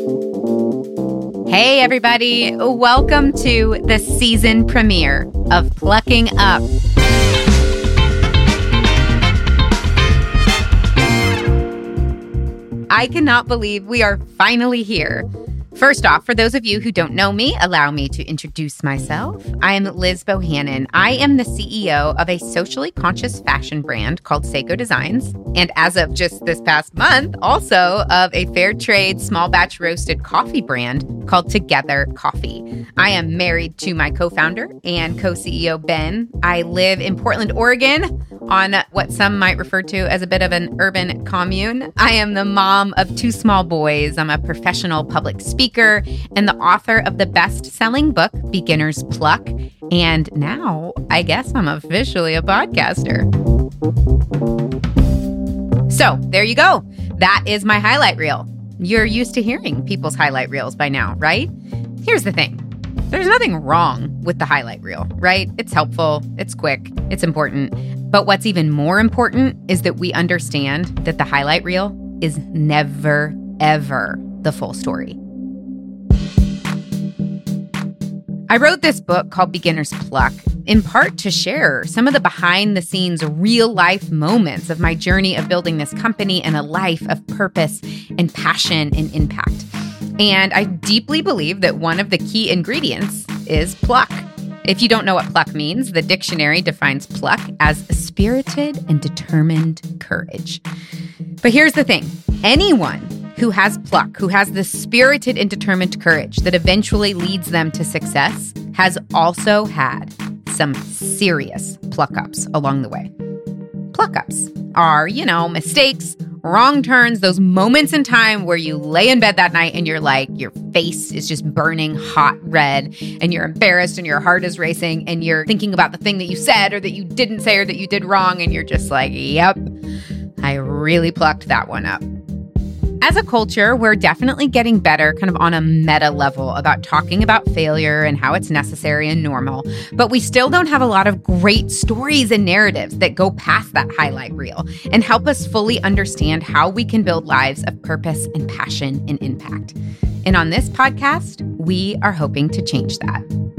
Hey, everybody. Welcome to the season premiere of Plucking Up. I cannot believe we are finally here. First off, for those of you who don't know me, allow me to introduce myself. I am Liz Bohannon. I am the CEO of a socially conscious fashion brand called Sseko Designs. And as of just this past month, also of a fair trade small batch roasted coffee brand called Together Coffee. I am married to my co founder and co CEO, Ben. I live in Portland, Oregon, on what some might refer to as a bit of an urban commune. I am the mom of two small boys. I'm a professional public speaker speaker and the author of the best selling book, Beginner's Pluck. And now I guess I'm officially a podcaster. So there you go. That is my highlight reel. You're used to hearing people's highlight reels by now, right? Here's the thing there's nothing wrong with the highlight reel, right? It's helpful, it's quick, it's important. But what's even more important is that we understand that the highlight reel is never, ever the full story. I wrote this book called Beginner's Pluck in part to share some of the behind the scenes real life moments of my journey of building this company and a life of purpose and passion and impact. And I deeply believe that one of the key ingredients is pluck. If you don't know what pluck means, the dictionary defines pluck as spirited and determined courage. But here's the thing anyone who has pluck, who has the spirited and determined courage that eventually leads them to success, has also had some serious pluck ups along the way. Pluck ups are, you know, mistakes, wrong turns, those moments in time where you lay in bed that night and you're like, your face is just burning hot red and you're embarrassed and your heart is racing and you're thinking about the thing that you said or that you didn't say or that you did wrong and you're just like, yep, I really plucked that one up. As a culture, we're definitely getting better, kind of on a meta level, about talking about failure and how it's necessary and normal. But we still don't have a lot of great stories and narratives that go past that highlight reel and help us fully understand how we can build lives of purpose and passion and impact. And on this podcast, we are hoping to change that.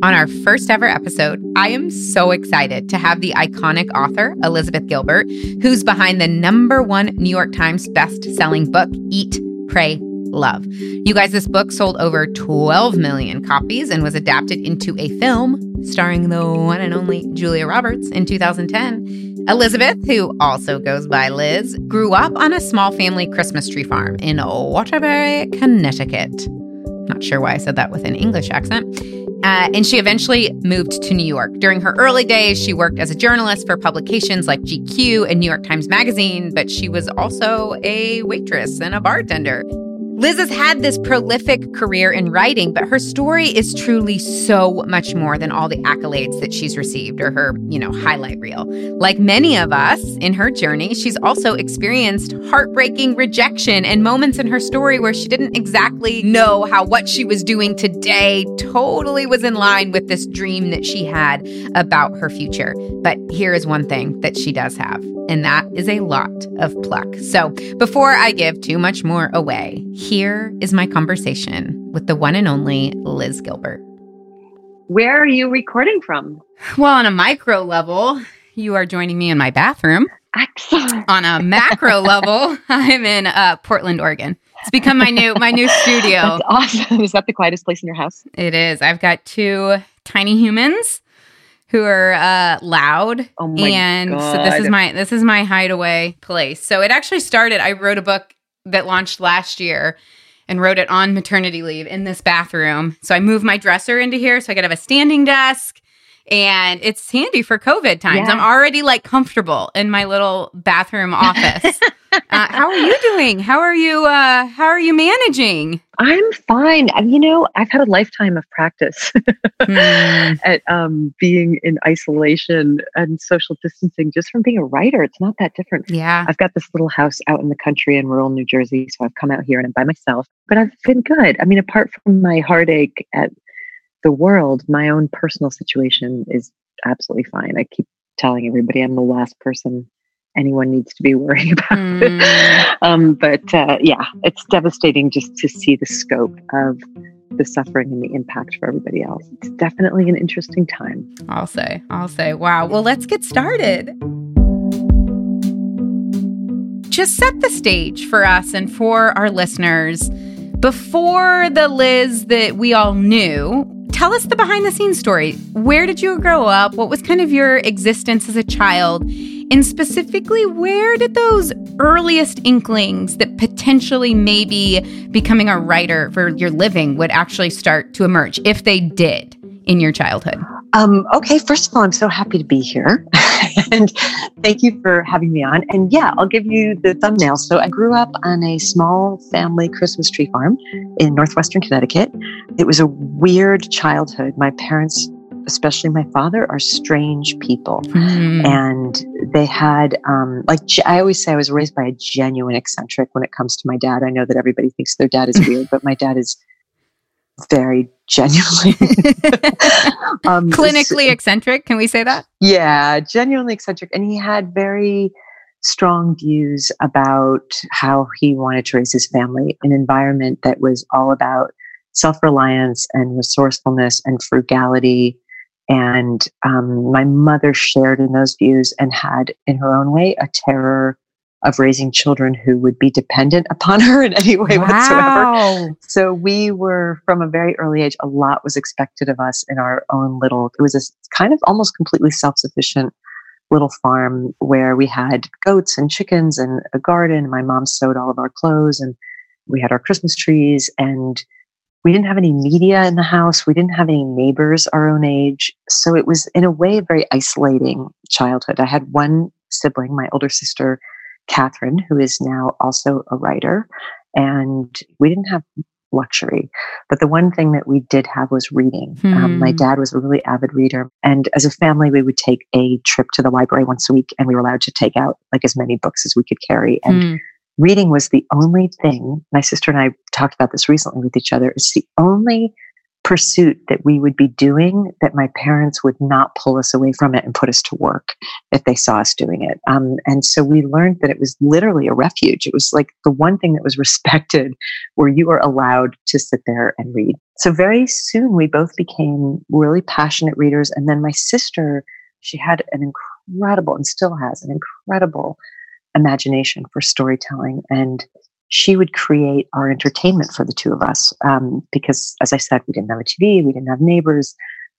On our first ever episode, I am so excited to have the iconic author, Elizabeth Gilbert, who's behind the number one New York Times best-selling book, Eat, Pray, Love. You guys, this book sold over 12 million copies and was adapted into a film starring the one and only Julia Roberts in 2010. Elizabeth, who also goes by Liz, grew up on a small family Christmas tree farm in Waterbury, Connecticut. Not sure why I said that with an English accent. Uh, and she eventually moved to New York. During her early days, she worked as a journalist for publications like GQ and New York Times Magazine, but she was also a waitress and a bartender. Liz has had this prolific career in writing, but her story is truly so much more than all the accolades that she's received or her, you know, highlight reel. Like many of us in her journey, she's also experienced heartbreaking rejection and moments in her story where she didn't exactly know how what she was doing today totally was in line with this dream that she had about her future. But here is one thing that she does have, and that is a lot of pluck. So before I give too much more away, here is my conversation with the one and only Liz Gilbert. Where are you recording from? Well, on a micro level, you are joining me in my bathroom. Excellent. On a macro level, I'm in uh, Portland, Oregon. It's become my new my new studio. That's awesome. Is that the quietest place in your house? It is. I've got two tiny humans who are uh, loud. Oh my and God. so this is my this is my hideaway place. So it actually started. I wrote a book that launched last year and wrote it on maternity leave in this bathroom. So I moved my dresser into here so I could have a standing desk. And it's handy for COVID times. Yeah. I'm already like comfortable in my little bathroom office. uh, how are you doing? How are you? Uh, how are you managing? I'm fine. And, You know, I've had a lifetime of practice Hmm. at um, being in isolation and social distancing just from being a writer. It's not that different. Yeah. I've got this little house out in the country in rural New Jersey. So I've come out here and I'm by myself, but I've been good. I mean, apart from my heartache at the world, my own personal situation is absolutely fine. I keep telling everybody I'm the last person anyone needs to be worrying about. Mm. um, but uh, yeah, it's devastating just to see the scope of the suffering and the impact for everybody else. It's definitely an interesting time. I'll say, I'll say, wow. Well, let's get started. Just set the stage for us and for our listeners. Before the Liz that we all knew, tell us the behind the scenes story. Where did you grow up? What was kind of your existence as a child? And specifically, where did those earliest inklings that potentially maybe becoming a writer for your living would actually start to emerge, if they did in your childhood? Um, okay, first of all, I'm so happy to be here. and thank you for having me on. And yeah, I'll give you the thumbnail. So I grew up on a small family Christmas tree farm in northwestern Connecticut. It was a weird childhood. My parents especially my father, are strange people. Mm. And they had, um, like, I always say I was raised by a genuine eccentric when it comes to my dad. I know that everybody thinks their dad is weird, but my dad is very genuinely um, clinically eccentric. Can we say that? Yeah, genuinely eccentric. And he had very strong views about how he wanted to raise his family, an environment that was all about self reliance and resourcefulness and frugality and um, my mother shared in those views and had, in her own way, a terror of raising children who would be dependent upon her in any way wow. whatsoever. So we were, from a very early age, a lot was expected of us in our own little, it was a kind of almost completely self sufficient little farm where we had goats and chickens and a garden. My mom sewed all of our clothes and we had our Christmas trees and we didn't have any media in the house. We didn't have any neighbors our own age. So it was, in a way, a very isolating childhood. I had one sibling, my older sister, Catherine, who is now also a writer. And we didn't have luxury. But the one thing that we did have was reading. Hmm. Um, my hmm. dad was a really avid reader. And as a family, we would take a trip to the library once a week and we were allowed to take out like as many books as we could carry. And hmm reading was the only thing, my sister and I talked about this recently with each other, it's the only pursuit that we would be doing that my parents would not pull us away from it and put us to work if they saw us doing it. Um, and so we learned that it was literally a refuge. It was like the one thing that was respected where you were allowed to sit there and read. So very soon we both became really passionate readers. And then my sister, she had an incredible and still has an incredible imagination for storytelling. And she would create our entertainment for the two of us um, because, as I said, we didn't have a TV, we didn't have neighbors.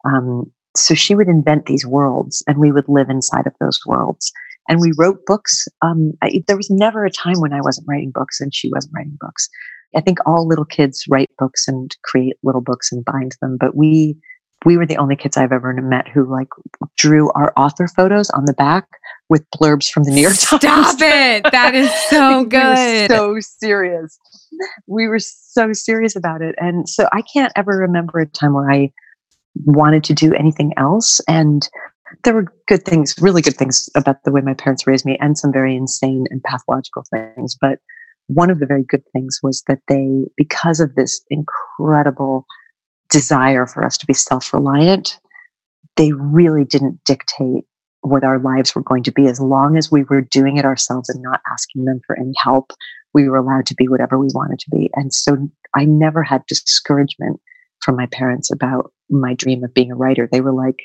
Um, so she would invent these worlds and we would live inside of those worlds. And we wrote books. Um, I, there was never a time when I wasn't writing books and she wasn't writing books. I think all little kids write books and create little books and bind them, but we we were the only kids I've ever met who like drew our author photos on the back with blurbs from the New York Times. Stop it. That is so good. We so serious. We were so serious about it. And so I can't ever remember a time where I wanted to do anything else. And there were good things, really good things about the way my parents raised me, and some very insane and pathological things. But one of the very good things was that they, because of this incredible desire for us to be self reliant, they really didn't dictate what our lives were going to be. As long as we were doing it ourselves and not asking them for any help, we were allowed to be whatever we wanted to be. And so I never had discouragement from my parents about my dream of being a writer. They were like,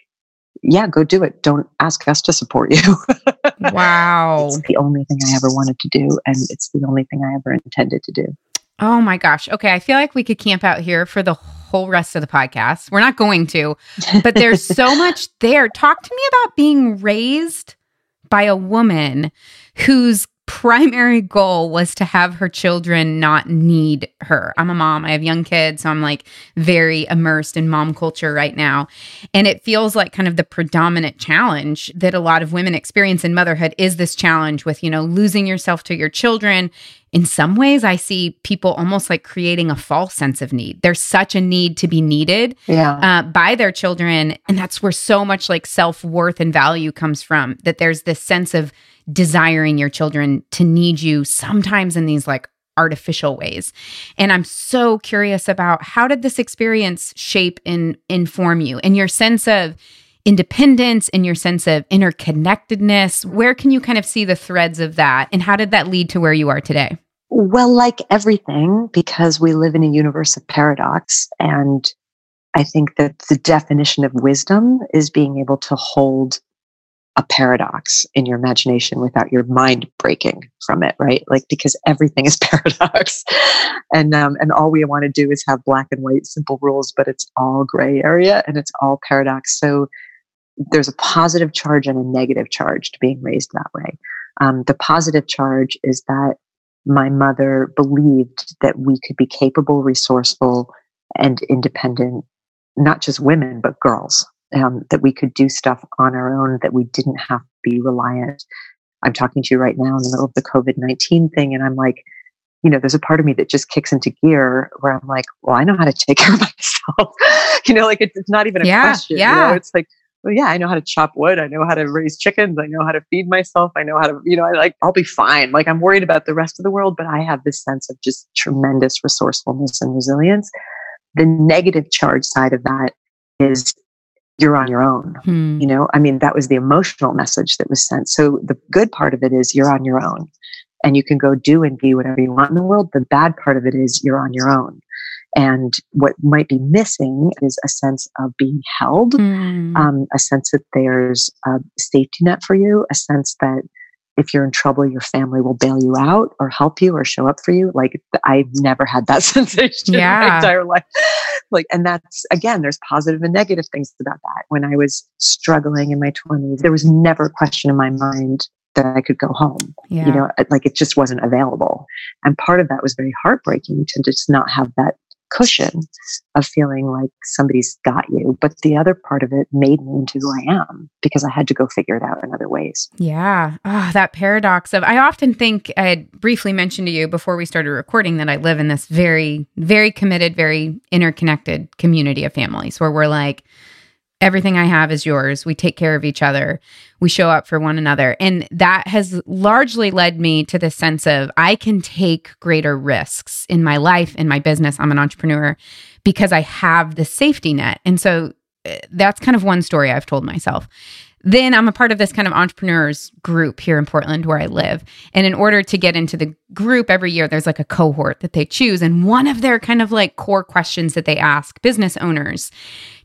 yeah, go do it. Don't ask us to support you. wow. It's the only thing I ever wanted to do. And it's the only thing I ever intended to do. Oh my gosh. Okay. I feel like we could camp out here for the whole rest of the podcast. We're not going to, but there's so much there. Talk to me about being raised by a woman whose primary goal was to have her children not need her. I'm a mom. I have young kids, so I'm like very immersed in mom culture right now. And it feels like kind of the predominant challenge that a lot of women experience in motherhood is this challenge with, you know, losing yourself to your children. In some ways, I see people almost like creating a false sense of need. There's such a need to be needed yeah. uh, by their children. And that's where so much like self worth and value comes from, that there's this sense of desiring your children to need you sometimes in these like artificial ways. And I'm so curious about how did this experience shape and inform you and your sense of independence and your sense of interconnectedness? Where can you kind of see the threads of that? And how did that lead to where you are today? Well, like everything, because we live in a universe of paradox. And I think that the definition of wisdom is being able to hold a paradox in your imagination without your mind breaking from it, right? Like because everything is paradox, and um, and all we want to do is have black and white simple rules, but it's all gray area and it's all paradox. So there's a positive charge and a negative charge to being raised that way. Um, the positive charge is that my mother believed that we could be capable, resourceful, and independent, not just women but girls um, that we could do stuff on our own, that we didn't have to be reliant. I'm talking to you right now in the middle of the COVID 19 thing, and I'm like, you know, there's a part of me that just kicks into gear where I'm like, well, I know how to take care of myself. you know, like it's, it's not even a yeah, question. Yeah. You know? It's like, well, yeah, I know how to chop wood. I know how to raise chickens. I know how to feed myself. I know how to, you know, I like, I'll be fine. Like I'm worried about the rest of the world, but I have this sense of just tremendous resourcefulness and resilience. The negative charge side of that is you're on your own. Hmm. You know, I mean, that was the emotional message that was sent. So the good part of it is you're on your own and you can go do and be whatever you want in the world. The bad part of it is you're on your own. And what might be missing is a sense of being held, hmm. um, a sense that there's a safety net for you, a sense that if you're in trouble, your family will bail you out or help you or show up for you. Like I've never had that sensation yeah. in my entire life. Like, and that's again, there's positive and negative things about that. When I was struggling in my 20s, there was never a question in my mind that I could go home. Yeah. You know, like it just wasn't available. And part of that was very heartbreaking to just not have that cushion of feeling like somebody's got you. But the other part of it made me into who I am because I had to go figure it out in other ways. Yeah. Oh, that paradox of, I often think I had briefly mentioned to you before we started recording that I live in this very, very committed, very interconnected community of families where we're like, Everything I have is yours. We take care of each other. We show up for one another. And that has largely led me to the sense of I can take greater risks in my life, in my business. I'm an entrepreneur because I have the safety net. And so uh, that's kind of one story I've told myself. Then I'm a part of this kind of entrepreneurs group here in Portland where I live. And in order to get into the group every year, there's like a cohort that they choose. And one of their kind of like core questions that they ask business owners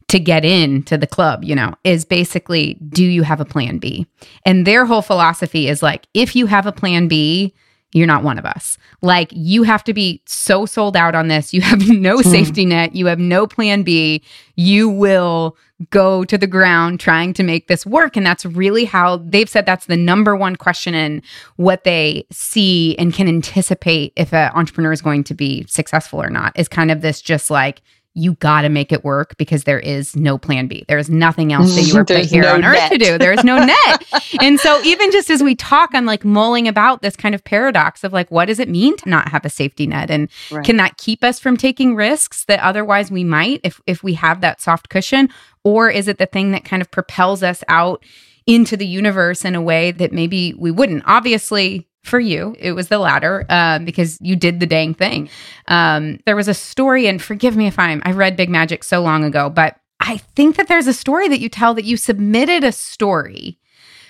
to get in to the club, you know, is basically do you have a plan B? And their whole philosophy is like if you have a plan B, you're not one of us. Like you have to be so sold out on this. You have no hmm. safety net. You have no plan B. You will go to the ground trying to make this work. And that's really how they've said that's the number one question in what they see and can anticipate if an entrepreneur is going to be successful or not is kind of this just like, you got to make it work because there is no plan B. There is nothing else that you are put here no on net. earth to do. There is no net. and so even just as we talk I'm like mulling about this kind of paradox of like what does it mean to not have a safety net and right. can that keep us from taking risks that otherwise we might if if we have that soft cushion or is it the thing that kind of propels us out into the universe in a way that maybe we wouldn't? Obviously, for you, it was the latter uh, because you did the dang thing. Um, there was a story, and forgive me if I'm, I read Big Magic so long ago, but I think that there's a story that you tell that you submitted a story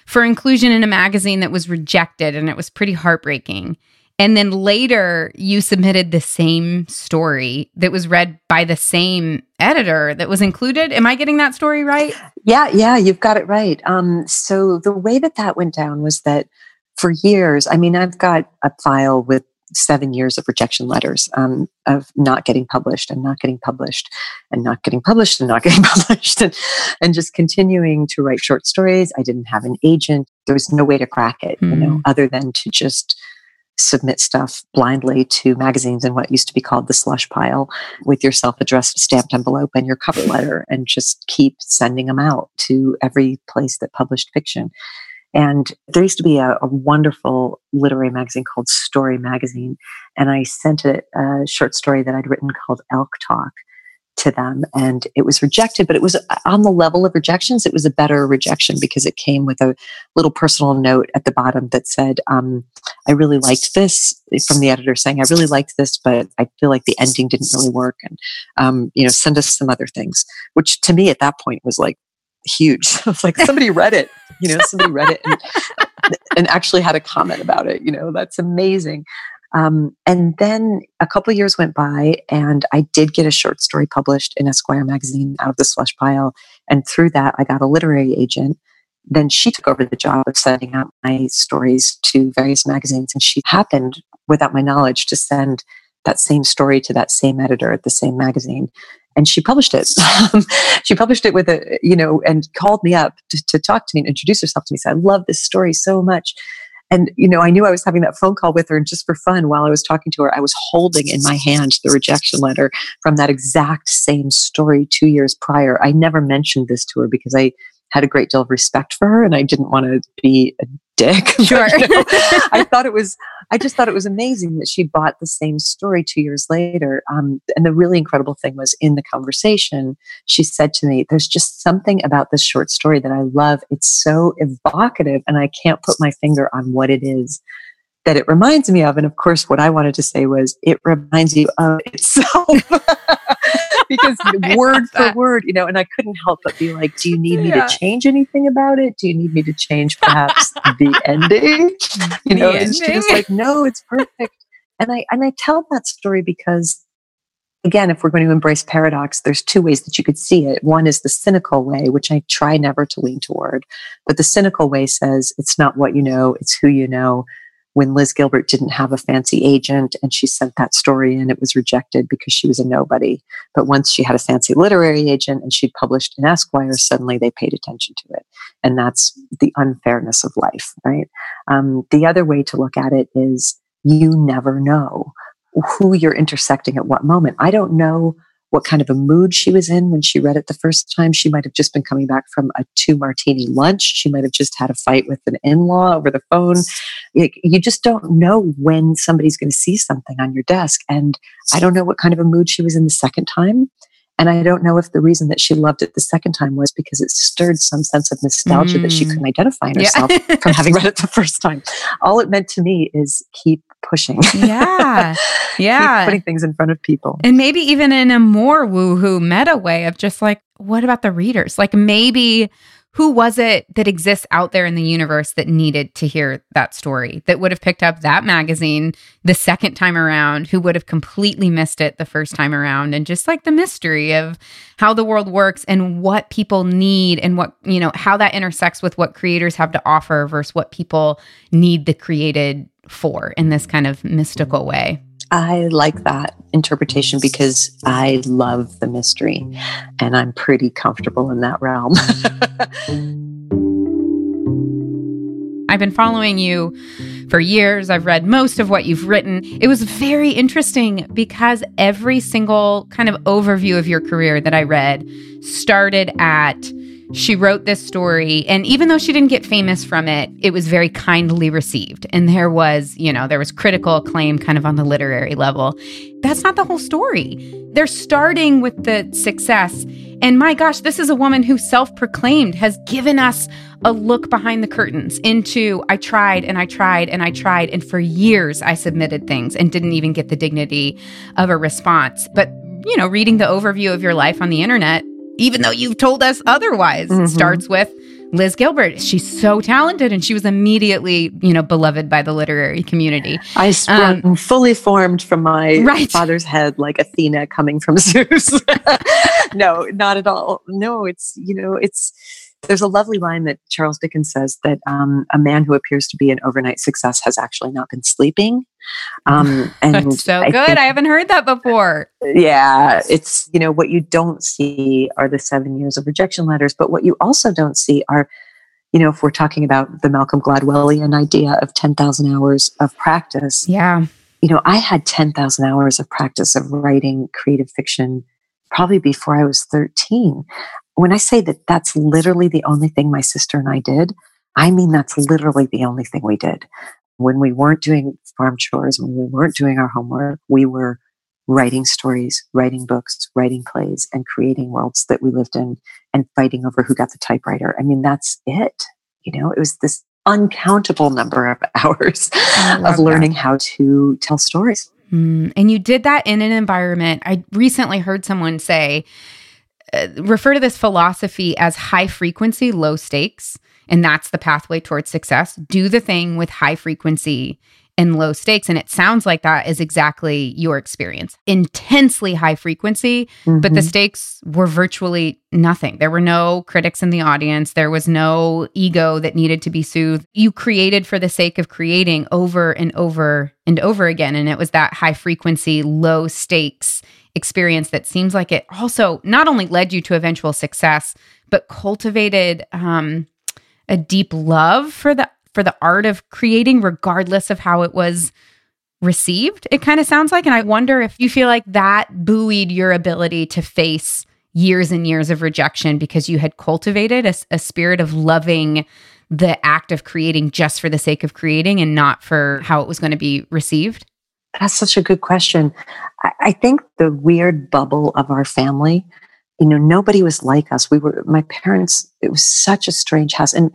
for inclusion in a magazine that was rejected, and it was pretty heartbreaking. And then later, you submitted the same story that was read by the same editor that was included. Am I getting that story right? Yeah, yeah, you've got it right. Um, so the way that that went down was that for years, I mean, I've got a file with seven years of rejection letters um, of not getting published and not getting published and not getting published and not getting published and, and just continuing to write short stories. I didn't have an agent. There was no way to crack it, mm. you know, hmm. other than to just submit stuff blindly to magazines in what used to be called the slush pile with your self-addressed stamped envelope and your cover letter and just keep sending them out to every place that published fiction and there used to be a, a, wonderful literary magazine called Story Magazine. And I sent a, a, short story that I'd written called Elk Talk to them. And it was rejected, but it was uh, on the level of rejections, it was a better rejection because it came with a little personal note at the bottom that said, um, I really liked this from the editor saying, I really liked this, but I feel like the ending didn't really work. And, um, you know, send us some other things, which to me at that point was like, huge. I was like, somebody read it, you know, somebody read it and, and actually had a comment about it. You know, that's amazing. Um, and then a couple years went by, and I did get a short story published in Esquire magazine out of the slush pile. And through that, I got a literary agent. Then she took over the job of sending out my stories to various magazines. And she happened, without my knowledge, to send that same story to that same editor at the same magazine and she published it. Um, she published it with a, you know, and called me up to, to, talk to me and introduce herself to me. Said, I love this story so much. And, you know, I knew I was having that phone call with her. And just for fun, while I was talking to her, I was holding in my hand the rejection letter from that exact same story two years prior. I never mentioned this to her because I had a great deal of respect for her and I didn't want to be a dick. Sure. but, you know, I thought it was, I just thought it was amazing that she bought the same story two years later. Um, and the really incredible thing was in the conversation, she said to me, There's just something about this short story that I love. It's so evocative, and I can't put my finger on what it is that it reminds me of. And of course, what I wanted to say was, It reminds you of itself. because word for word, you know, and I couldn't help but be like, do you need me yeah. to change anything about it? Do you need me to change perhaps the ending? You know, and she was like, no, it's perfect. And I and I tell that story because again, if we're going to embrace paradox, there's two ways that you could see it. One is the cynical way, which I try never to lean toward. But the cynical way says it's not what you know, it's who you know when Liz Gilbert didn't have a fancy agent and she sent that story in, it was rejected because she was a nobody. But once she had a fancy literary agent and she'd published in Esquire, suddenly they paid attention to it. And that's the unfairness of life, right? Um, the other way to look at it is you never know who you're intersecting at what moment. I don't know what kind of a mood she was in when she read it the first time. She might have just been coming back from a two martini lunch. She might have just had a fight with an in law over the phone. You just don't know when somebody's going to see something on your desk. And I don't know what kind of a mood she was in the second time. And I don't know if the reason that she loved it the second time was because it stirred some sense of nostalgia mm. that she couldn't mm. identify in herself yeah. from having read it the first time. All it meant to me is keep pushing. Yeah. Yeah. putting things in front of people. And maybe even in a more woohoo meta way of just like, what about the readers? Like maybe who was it that exists out there in the universe that needed to hear that story that would have picked up that magazine the second time around who would have completely missed it the first time around and just like the mystery of how the world works and what people need and what you know how that intersects with what creators have to offer versus what people need the created for in this kind of mystical way I like that interpretation because I love the mystery and I'm pretty comfortable in that realm. I've been following you for years. I've read most of what you've written. It was very interesting because every single kind of overview of your career that I read started at she wrote this story and even though she didn't get famous from it it was very kindly received. And there was you know there was critical acclaim kind of on the literary level. That's not the whole story. They're starting with the success. And my gosh this is a woman who self-proclaimed has given us a look behind the curtains into i tried and i tried and i tried and for years i submitted things and didn't even get the dignity of a response. But you know reading the overview of your life on the internet even though you've told us otherwise. Mm-hmm. It starts with Liz Gilbert. She's so talented and she was immediately, you know, beloved by the literary community. I sprung um, fully formed from my right. father's head like Athena coming from Zeus. no, not at all. No, it's, you know, it's there's a lovely line that Charles Dickens says that um, a man who appears to be an overnight success has actually not been sleeping. Um, and That's so I good. Think, I haven't heard that before. Yeah, it's you know what you don't see are the seven years of rejection letters, but what you also don't see are you know if we're talking about the Malcolm Gladwellian idea of ten thousand hours of practice. Yeah, you know I had ten thousand hours of practice of writing creative fiction probably before I was 13 when I say that that's literally the only thing my sister and I did, I mean that's literally the only thing we did. When we weren't doing farm chores, when we weren't doing our homework, we were writing stories, writing books, writing plays, and creating worlds that we lived in and fighting over who got the typewriter. I mean, that's it. You know, it was this uncountable number of hours of learning that. how to tell stories. Mm, and you did that in an environment. I recently heard someone say, uh, refer to this philosophy as high frequency, low stakes. And that's the pathway towards success. Do the thing with high frequency and low stakes. And it sounds like that is exactly your experience. Intensely high frequency, mm-hmm. but the mm-hmm. stakes were virtually nothing. There were no critics in the audience, there was no ego that needed to be soothed. You created for the sake of creating over and over and over again. And it was that high frequency, low stakes experience that seems like it also not only led you to eventual success, but cultivated um, a deep love for the for the art of creating, regardless of how it was received, it kind of sounds like. And I wonder if you feel like that buoyed your ability to face years and years of rejection because you had cultivated a, a spirit of loving the act of creating just for the sake of creating and not for how it was going to be received? That's such a good question. I, I, think the weird bubble of our family, you know, nobody was like us. We were, my parents, it was such a strange house. And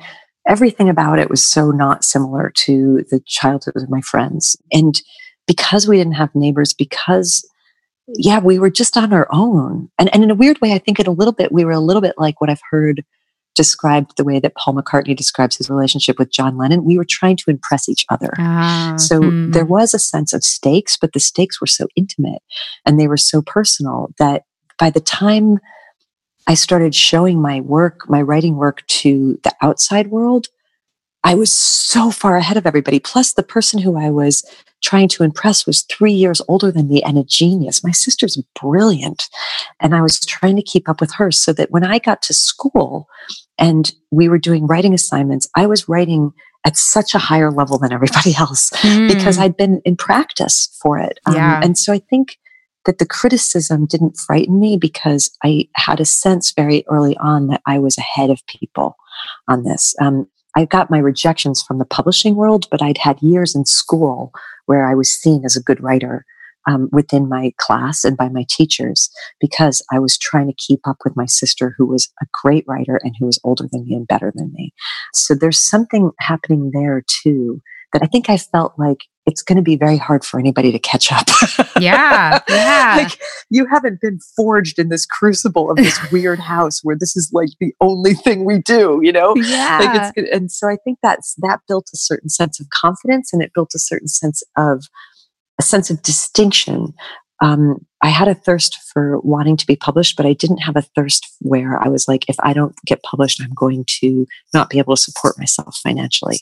everything about it was so not similar to the childhood of my friends. And because we didn't have neighbors, because yeah, we were just on our own. And, and in a weird way, I think in a little bit, we were a little bit like what I've heard described the way that Paul McCartney describes his relationship with John Lennon. We were trying to impress each other. Ah, so hmm. there was a sense of stakes, but the stakes were so intimate and they were so personal that by the time I started showing my work, my writing work to the outside world, I was so far ahead of everybody. Plus, the person who I was trying to impress was three years older than me and a genius. My sister's brilliant. And I was trying to keep up with her so that when I got to school and we were doing writing assignments, I was writing at such a higher level than everybody else mm. because I'd been in practice for it. Um, yeah. and so I think that the criticism didn't frighten me because I had a sense very early on that I was ahead of people on this. Um, I got my rejections from the publishing world, but I'd had years in school where I was seen as a good writer um, within my class and by my teachers because I was trying to keep up with my sister, who was a great writer and who was older than me and better than me. So there's something happening there too that I think I felt like it's going to be very hard for anybody to catch up. yeah. Yeah. like you haven't been forged in this crucible of this weird house where this is like the only thing we do, you know? Yeah. Like it's, and so I think that's, that built a certain sense of confidence and it built a certain sense of, a sense of distinction um, I had a thirst for wanting to be published, but I didn't have a thirst where I was like, if I don't get published, I'm going to not be able to support myself financially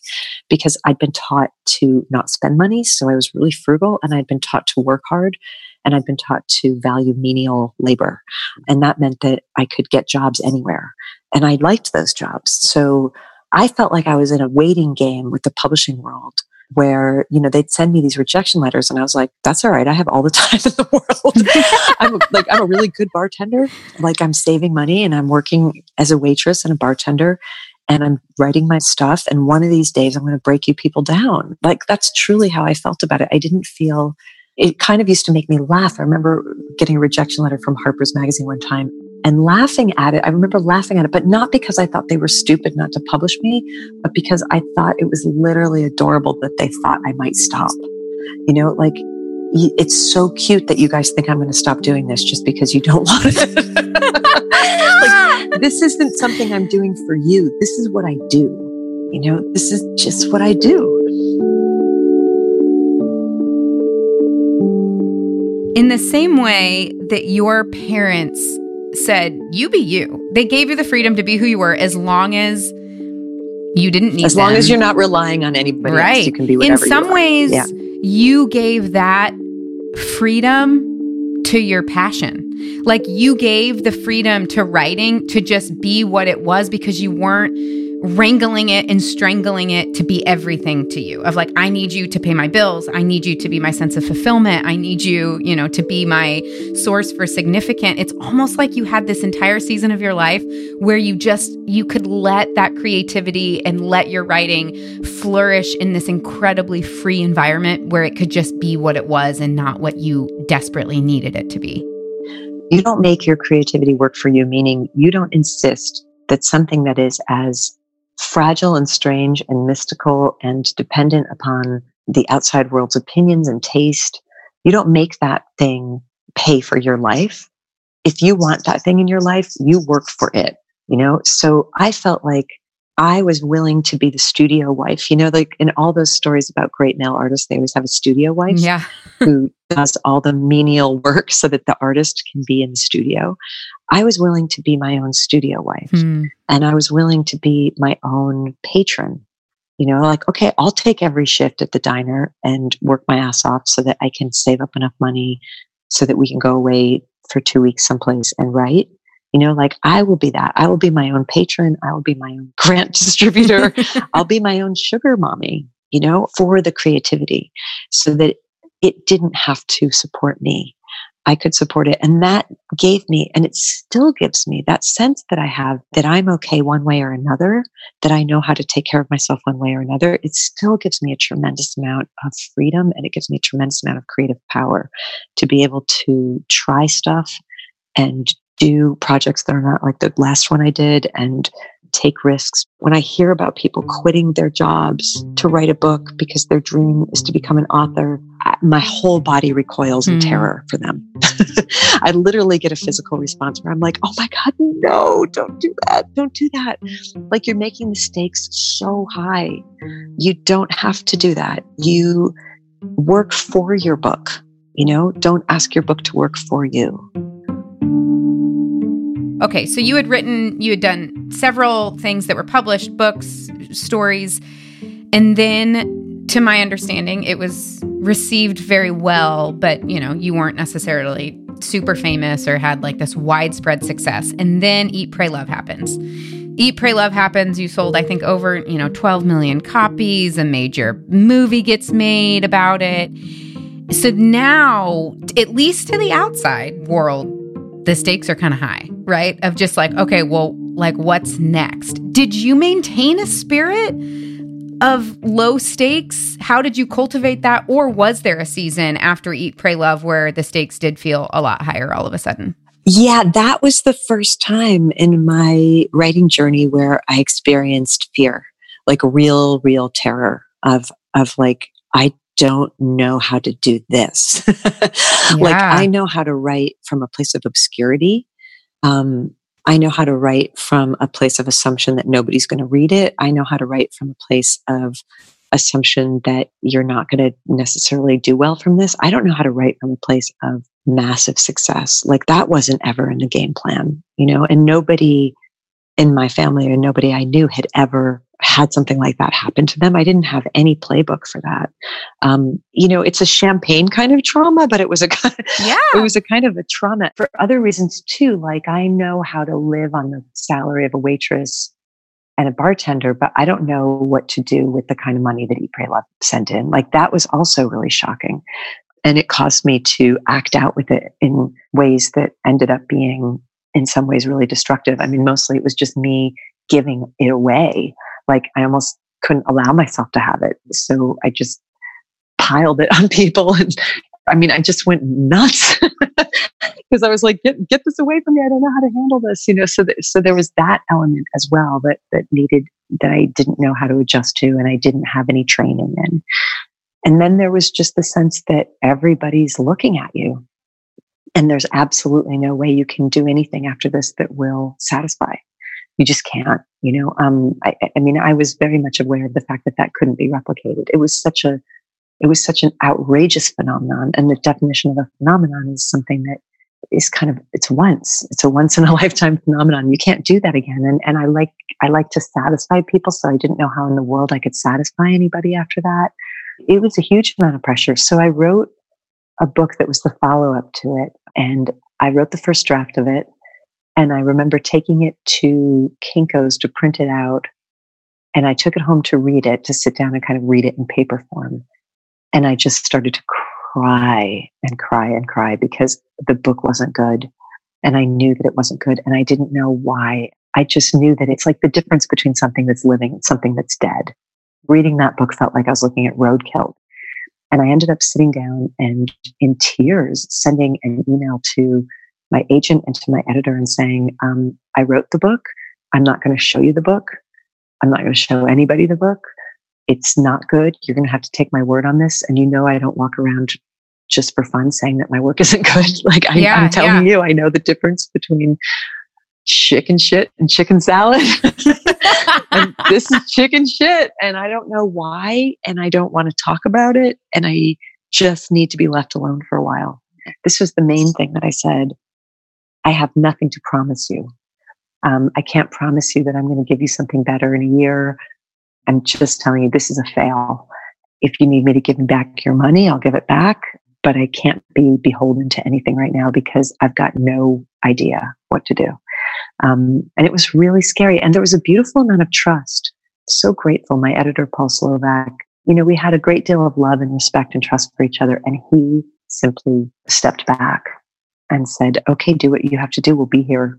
because I'd been taught to not spend money. So I was really frugal and I'd been taught to work hard and I'd been taught to value menial labor. And that meant that I could get jobs anywhere. And I liked those jobs. So I felt like I was in a waiting game with the publishing world where you know they'd send me these rejection letters and i was like that's all right. I have all the time in the world. I'm like i'm a really good bartender. Like i'm saving money and i'm working as a waitress and a bartender and i'm writing my stuff. And one of these days i'm going to break you people down. Like that's truly how i felt about it. I didn't feel it kind of used to make me laugh. I remember getting a rejection letter from harper's magazine one time and laughing at it. I remember laughing at it, but not because I thought they were stupid not to publish me, but because I thought it was literally adorable that they thought I might stop. You know, like it's so cute that you guys think I'm going to stop doing this just because you don't want it. like, this isn't something I'm doing for you. This is what I do. You know, this is just what I do. In the same way that your parents said, you be you. They gave you the freedom to be who you were as long as you didn't need As long as you're not relying on anybody right. else, you can be whatever In some ways, yeah. you gave that freedom to your passion. Like you gave the freedom to writing to just be what it was because you weren't wrangling it and strangling it to be everything to you. Of like i need you to pay my bills. I need you to be my sense of fulfillment. I need you you know to be my source for significant. It's almost like you had this entire season of your life where you just you could let that creativity and let your writing flourish in this incredibly free environment where it could just be what it was and not what you desperately needed it to be. You don't make your creativity work for you meaning you don't insist that something that is as fragile and strange and mystical and dependent upon the outside world's opinions and taste. You don't make that thing pay for your life. if you want that thing in your life, you work for it, you know? So I felt like I was willing to be the studio wife. You know, like in all those stories about great male artists, they always have a studio wife yeah. who does all the menial work so that the artist can be in the studio. I was willing to be my own studio wife Hmm. and I was willing to be my own patron. You know, like, okay, I'll take every shift at the diner and work my ass off so that I can save up enough money so that we can go away for two weeks someplace and write. You know, like I will be that. I will be my own patron. I will be my own grant distributor. I'll be my own sugar mommy, you know, for the creativity so that it didn't have to support me. I could support it. And that gave me, and it still gives me that sense that I have that I'm okay one way or another, that I know how to take care of myself one way or another. It still gives me a tremendous amount of freedom and it gives me a tremendous amount of creative power to be able to try stuff and do projects that are not like the last one I did and take risks. When I hear about people quitting their jobs to write a book because their dream is to become an author, I- my whole body recoils in Mm. terror for them. I literally get a physical response where I'm like, oh my God, no, don't do that. Don't do that. Like you're making the stakes so high. You don't have to do that. You work for your book. You know, don't ask your book to work for you. Okay, so you had written, you had done several things that were published, books, stories, and then to my understanding, it was received very well, but you know, you weren't necessarily super famous or had like this widespread success. And then Eat, Pray, Love happens. Eat, Pray, Love happens. You sold, I think, over, you know, 12 million copies. A major movie gets made about it. So now, at least to the outside world, the stakes are kind of high, right? Of just like, okay, well, like what's next? Did you maintain a spirit of low stakes? How did you cultivate that? Or was there a season after Eat, Pray, Love where the stakes did feel a lot higher all of a sudden? Yeah, that was the first time in my writing journey where I experienced fear, like real, real terror of of like I don't know how to do this. like I know how to write from a place of obscurity. Um, I know how to write from a place of assumption that nobody's going to read it. I know how to write from a place of assumption that you're not going to necessarily do well from this. I don't know how to write from a place of massive success. Like that wasn't ever in the game plan, you know, and nobody in my family or nobody I knew had ever had something like that happen to them. I didn't have any playbook for that. Um, you know, it's a champagne kind of trauma, but it was a kind Yeah. it was a kind of a trauma for other reasons too. Like I know how to live on the salary of a waitress and a bartender, but I don't know what to do with the kind of money that Eat Pray Love sent in. Like that was also really shocking. And it caused me to act out with it in ways that ended up being in some ways really destructive. I mean, mostly it was just me giving it away. Like I almost couldn't allow myself to have it. So I just piled it on people and I mean, I just went nuts because I was like, get, get this away from me. I don't know how to handle this, you know? So, that, so there was that element as well that, that needed, that I didn't know how to adjust to and I didn't have any training in. And then there was just the sense that everybody's looking at you and there's absolutely no way you can do anything after this that will satisfy. You just can't, you know? Um, I, I mean, I was very much aware of the fact that that couldn't be replicated. It was such a, it was such an outrageous phenomenon. And the definition of a phenomenon is something that is kind of, it's once, it's a once in a lifetime phenomenon. You can't do that again. And, and I like, I like to satisfy people. So I didn't know how in the world I could satisfy anybody after that. It was a huge amount of pressure. So I wrote a book that was the follow up to it. And I wrote the first draft of it. And I remember taking it to Kinko's to print it out. And I took it home to read it, to sit down and kind of read it in paper form. And I just started to cry and cry and cry because the book wasn't good. And I knew that it wasn't good. And I didn't know why. I just knew that it's like the difference between something that's living and something that's dead. Reading that book felt like I was looking at roadkill. And I ended up sitting down and in tears sending an email to my agent and to my editor and saying, um, I wrote the book. I'm not going to show you the book. I'm not going to show anybody the book. It's not good. You're going to have to take my word on this. And you know, I don't walk around just for fun saying that my work isn't good. Like I, am telling yeah. you, I know the difference between chicken shit and chicken salad. and this is chicken shit. And I don't know why. And I don't want to talk about it. And I just need to be left alone for a while. This was the main thing that I said. I have nothing to promise you. Um, I can't promise you that I'm going to give you something better in a year. I'm just telling you this is a fail. If you need me to give back your money, I'll give it back. But I can't be beholden to anything right now because I've got no idea what to do. Um, and it was really scary. And there was a beautiful amount of trust. So grateful. My editor, Paul Slovak, you know, we had a great deal of love and respect and trust for each other. And he simply stepped back and said, okay, do what you have to do. We'll be here.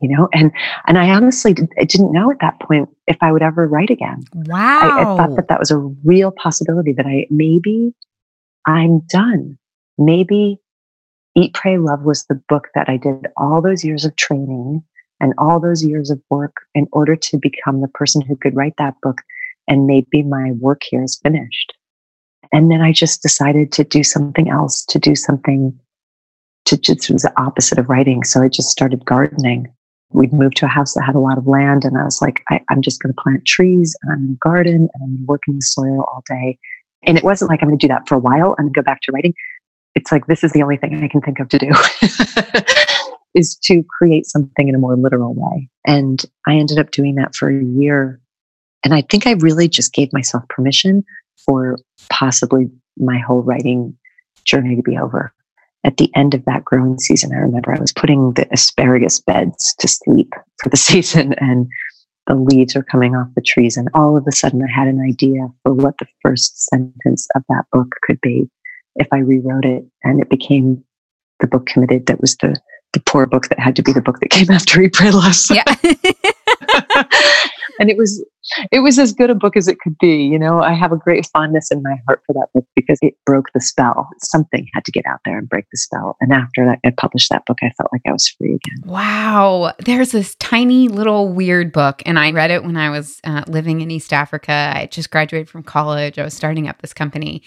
You know, and and I honestly did, I didn't know at that point if I would ever write again. Wow! I, I thought that that was a real possibility. That I maybe I'm done. Maybe Eat, Pray, Love was the book that I did all those years of training and all those years of work in order to become the person who could write that book. And maybe my work here is finished. And then I just decided to do something else, to do something just was the opposite of writing. So I just started gardening. We'd moved to a house that had a lot of land, and I was like, I, am just going to plant trees and I'm going to garden and I'm going to work in the soil all day. And it wasn't like I'm going to do that for a while and go back to writing it's like this is the only thing I can think of to do is to create something in a more literal way. And I ended up doing that for a year. And I think I really just gave myself permission for possibly my whole writing journey to be over. At the end of that growing season, I remember I was putting the asparagus beds to sleep for the season and the leaves were coming off the trees. And all of a sudden, I had an idea for what the first sentence of that book could be if I rewrote it and it became the book committed that was the the poor book that had to be the book that came after Love. Yeah. and it was it was as good a book as it could be. You know, I have a great fondness in my heart for that book because it broke the spell. Something had to get out there and break the spell. And after that, I published that book, I felt like I was free again. Wow. There's this tiny little weird book, and I read it when I was uh, living in East Africa. I just graduated from college. I was starting up this company.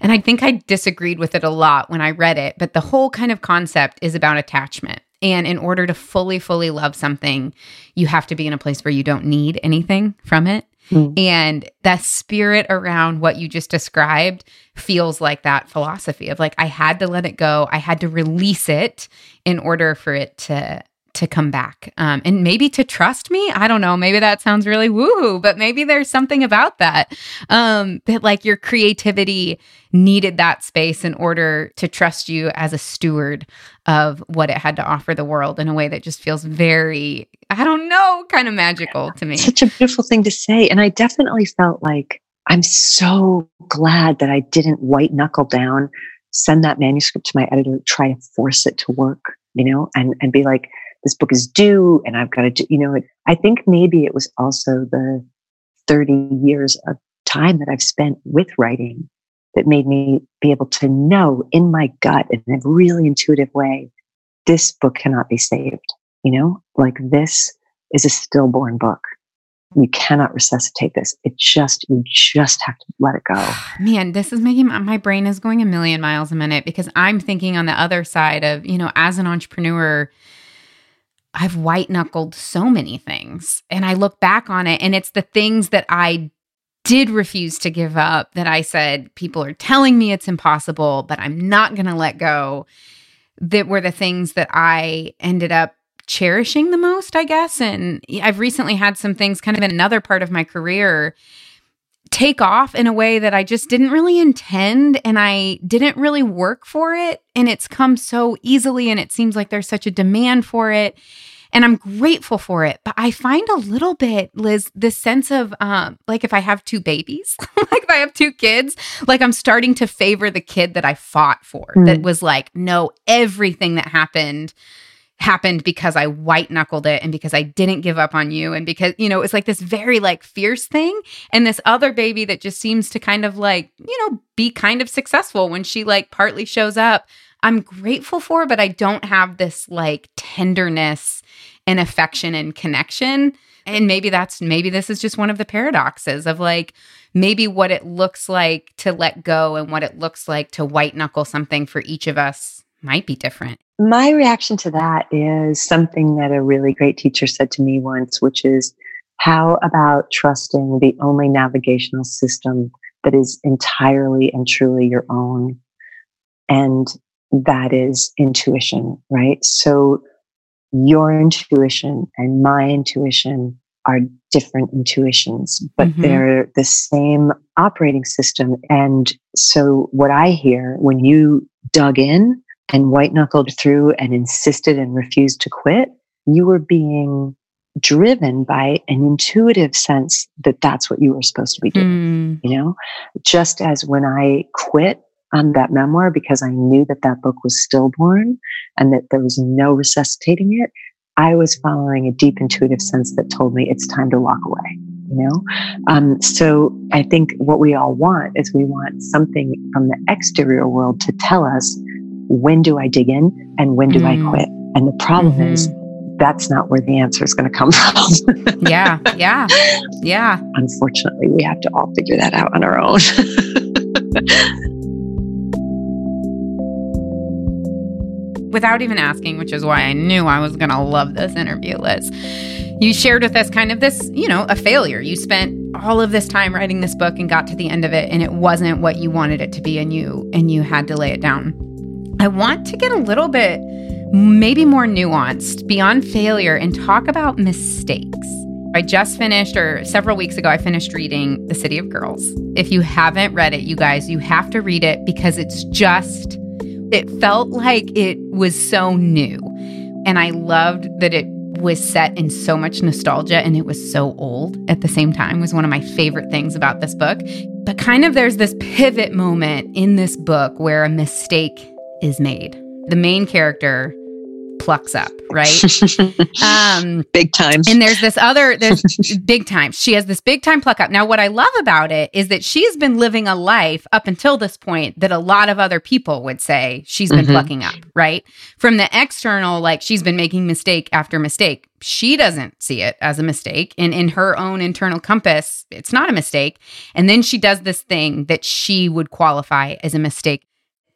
And I think I disagreed with it a lot when I read it, but the whole kind of concept is about attachment. And in order to fully, fully love something, you have to be in a place where you don't need anything from it. Mm. And that spirit around what you just described feels like that philosophy of like, I had to let it go. I had to release it in order for it to to come back um, and maybe to trust me. I don't know. Maybe that sounds really woohoo, but maybe there's something about that. Um, that like your creativity needed that space in order to trust you as a steward of what it had to offer the world in a way that just feels very, I don't know, kind of magical to me. Such a beautiful thing to say. And I definitely felt like I'm so glad that I didn't white knuckle down, send that manuscript to my editor, try to force it to work, you know, and, and be like, this book is due and I've got to do, you know, I think maybe it was also the 30 years of time that I've spent with writing that made me be able to know in my gut in a really intuitive way, this book cannot be saved. You know, like this is a stillborn book. You cannot resuscitate this. It just, you just have to let it go. Man, this is making my, my brain is going a million miles a minute because I'm thinking on the other side of, you know, as an entrepreneur, I've white knuckled so many things. And I look back on it, and it's the things that I did refuse to give up that I said, people are telling me it's impossible, but I'm not going to let go. That were the things that I ended up cherishing the most, I guess. And I've recently had some things kind of in another part of my career take off in a way that I just didn't really intend and I didn't really work for it. And it's come so easily and it seems like there's such a demand for it. And I'm grateful for it. But I find a little bit, Liz, this sense of um, like if I have two babies, like if I have two kids, like I'm starting to favor the kid that I fought for, mm. that was like, no, everything that happened happened because I white knuckled it and because I didn't give up on you and because you know it's like this very like fierce thing and this other baby that just seems to kind of like you know be kind of successful when she like partly shows up I'm grateful for but I don't have this like tenderness and affection and connection. And maybe that's maybe this is just one of the paradoxes of like maybe what it looks like to let go and what it looks like to white knuckle something for each of us might be different. My reaction to that is something that a really great teacher said to me once, which is how about trusting the only navigational system that is entirely and truly your own? And that is intuition, right? So your intuition and my intuition are different intuitions, but mm-hmm. they're the same operating system. And so what I hear when you dug in and white knuckled through and insisted and refused to quit, you were being driven by an intuitive sense that that's what you were supposed to be doing. Mm. You know, just as when I quit on that memoir because I knew that that book was stillborn and that there was no resuscitating it, I was following a deep intuitive sense that told me it's time to walk away. You know, um, so I think what we all want is we want something from the exterior world to tell us when do I dig in and when do mm. I quit. And the problem mm-hmm. is that's not where the answer is going to come from. yeah, yeah, yeah. Unfortunately, we have to all figure that out on our own. Without even asking, which is why I knew I was going to love this interview, Liz. You shared with us kind of this, you know, a failure. You spent all of this time writing this book and got to the end of it and it wasn't what you wanted it to be and you and you had to lay it down. I want to get a little bit maybe more nuanced beyond failure and talk about mistakes. I just finished, or several weeks ago, I finished reading The City of Girls. If you haven't read it, you guys, you have to read it because it's just, it felt like it was so new. And I loved that it was set in so much nostalgia and it was so old at the same time was one of my favorite things about this book. But kind of there's this pivot moment in this book where a mistake is made. The main character plucks up, right? um, big time. And there's this other, there's big time. She has this big time pluck up. Now, what I love about it is that she's been living a life up until this point that a lot of other people would say she's been mm-hmm. plucking up, right? From the external, like she's been making mistake after mistake. She doesn't see it as a mistake. And in her own internal compass, it's not a mistake. And then she does this thing that she would qualify as a mistake.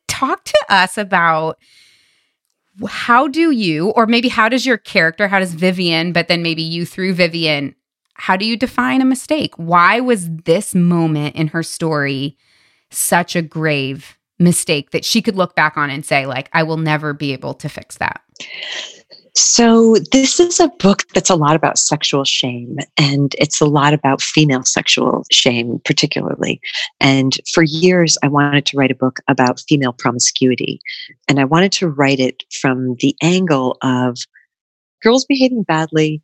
Talk to us about how do you, or maybe how does your character, how does Vivian, but then maybe you through Vivian, how do you define a mistake? Why was this moment in her story such a grave mistake that she could look back on and say, like, I will never be able to fix that? So, this is a book that's a lot about sexual shame, and it's a lot about female sexual shame, particularly. And for years, I wanted to write a book about female promiscuity. And I wanted to write it from the angle of girls behaving badly,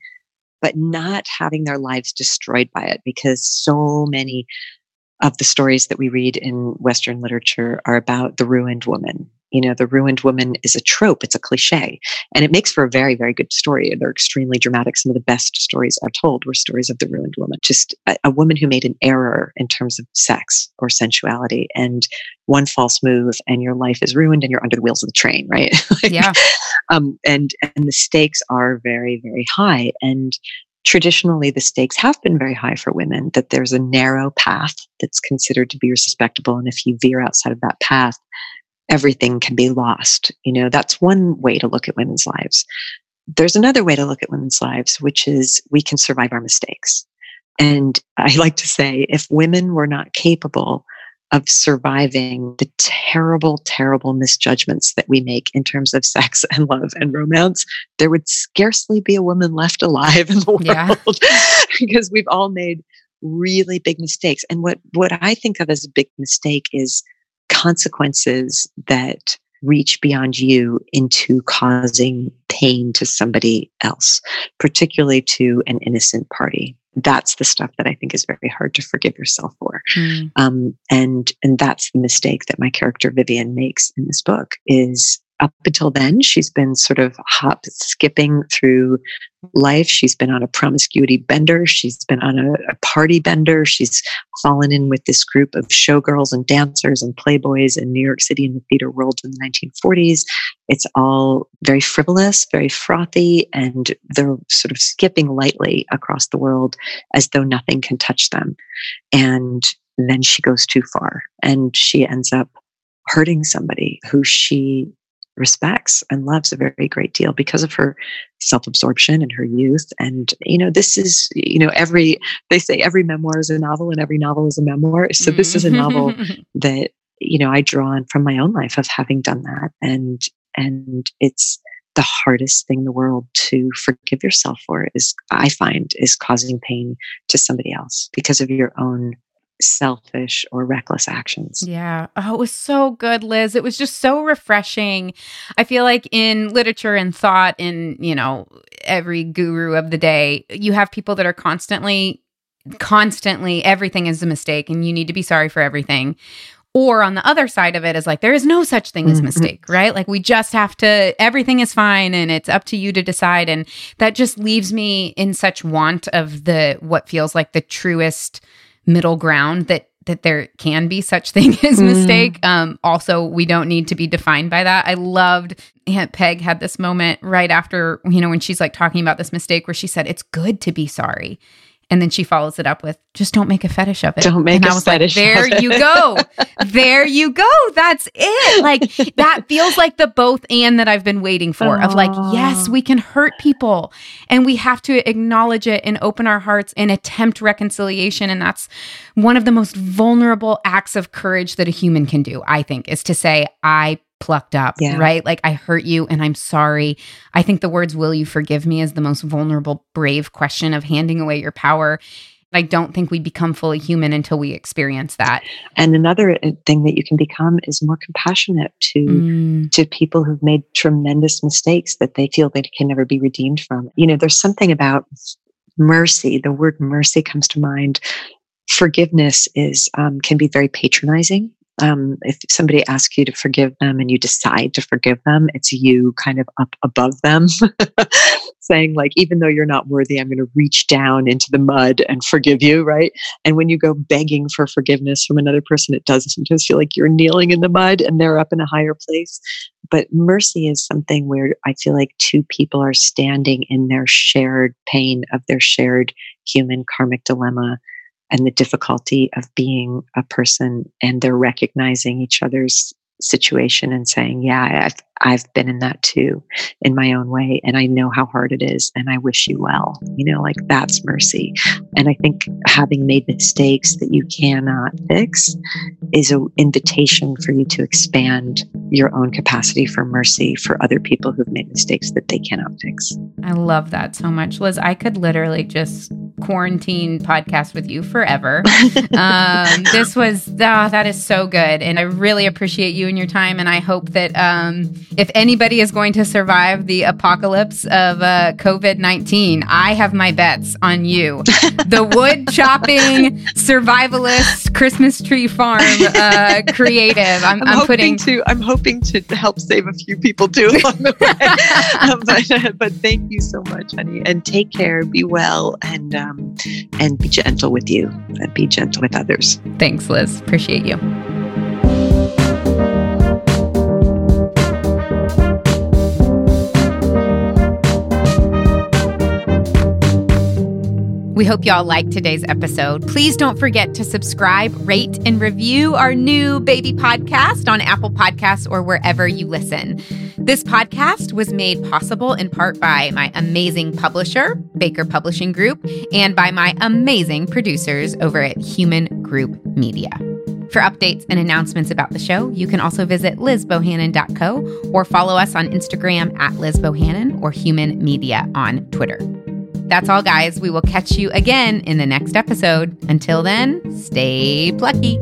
but not having their lives destroyed by it, because so many of the stories that we read in Western literature are about the ruined woman you know, the ruined woman is a trope, it's a cliche, and it makes for a very, very good story. They're extremely dramatic. Some of the best stories I've told were stories of the ruined woman, just a, a woman who made an error in terms of sex or sensuality, and one false move, and your life is ruined, and you're under the wheels of the train, right? like, yeah. Um, and and the stakes are very, very high, and traditionally the stakes have been very high for women that there's a narrow path that's considered to be respectable and if you veer outside of that path everything can be lost. You know, that's one way to look at women's lives. There's another way to look at women's lives, which is we can survive our mistakes. And I like to say, if women were not capable of surviving the terrible, terrible misjudgments that we make in terms of sex and love and romance, there would scarcely be a woman left alive in the world yeah. because we've all made really big mistakes. And what, what I think of as a big mistake is consequences that reach beyond you into causing pain to somebody else, particularly to an innocent party. That's the stuff that I think is very hard to forgive yourself for. Mm. Um, and, and that's the mistake that my character Vivian makes in this book is up until then, she's been sort of hop skipping through life. She's been on a promiscuity bender. She's been on a, a, party bender. She's fallen in with this group of showgirls and dancers and playboys in New York City in the theater world in the 1940s. It's all very frivolous, very frothy, and they're sort of skipping lightly across the world as though nothing can touch them. And then she goes too far and she ends up hurting somebody who she respects and loves a very great deal because of her self-absorption and her youth. And you know this is you know every they say every memoir is a novel and every novel is a memoir. So this is a novel mm-hmm. that you know i draw on from my own life of having done that. And and it's the hardest thing in the world to forgive yourself for is i find is causing pain to somebody else because of your own selfish or reckless actions. Yeah. Oh, it was so good, Liz. It was just so refreshing. I feel like in literature and thought, in, you know, every guru of the day, you have people that are constantly, constantly, everything is a mistake and you need to be sorry for everything. Or on the other side of it is like, there is no such thing as mm-hmm. mistake, right? Like, we just have to, everything is fine and it's up to you to decide. And that just leaves me in such want of the, what feels like the truest middle ground that that there can be such thing as mm. mistake. Um, also, we don't need to be defined by that. I loved Aunt Peg had this moment right after, you know, when she's like talking about this mistake where she said, It's good to be sorry. And then she follows it up with, just don't make a fetish of it. Don't make and a I was fetish. Like, there you go. there you go. That's it. Like that feels like the both and that I've been waiting for Aww. of like, yes, we can hurt people and we have to acknowledge it and open our hearts and attempt reconciliation. And that's one of the most vulnerable acts of courage that a human can do, I think, is to say, I plucked up, yeah. right? Like, I hurt you and I'm sorry. I think the words, will you forgive me, is the most vulnerable, brave question of handing away your power. I don't think we become fully human until we experience that. And another uh, thing that you can become is more compassionate to mm. to people who've made tremendous mistakes that they feel they can never be redeemed from. You know, there's something about mercy. The word mercy comes to mind. Forgiveness is um, can be very patronizing um, if somebody asks you to forgive them and you decide to forgive them, it's you kind of up above them, saying, like, even though you're not worthy, I'm going to reach down into the mud and forgive you, right? And when you go begging for forgiveness from another person, it does sometimes feel like you're kneeling in the mud and they're up in a higher place. But mercy is something where I feel like two people are standing in their shared pain of their shared human karmic dilemma and the difficulty of being a person and they're recognizing each other's situation and saying, yeah, I've, I've been in that too in my own way. And I know how hard it is. And I wish you well. You know, like that's mercy. And I think having made mistakes that you cannot fix is an invitation for you to expand your own capacity for mercy for other people who've made mistakes that they cannot fix. I love that so much. Liz, I could literally just quarantine podcast with you forever. um, this was, oh, that is so good. And I really appreciate you and your time. And I hope that um, if anybody is going to survive the apocalypse of uh, COVID 19, I have my bets on you. the wood chopping, survivalist, Christmas tree farm uh, creative. I'm, I'm, I'm putting to, I'm hoping to help save a few people too along the way. um, but, but, thank you so much, honey. And take care, be well, and, um, and be gentle with you, and be gentle with others. Thanks, Liz. Appreciate you. We hope y'all liked today's episode. Please don't forget to subscribe, rate, and review our new baby podcast on Apple Podcasts or wherever you listen. This podcast was made possible in part by my amazing publisher, Baker Publishing Group, and by my amazing producers over at Hueman Group Media. For updates and announcements about the show, you can also visit lizbohannon.co or follow us on Instagram at lizbohannon or Hueman Media on Twitter. That's all, guys. We will catch you again in the next episode. Until then, stay plucky.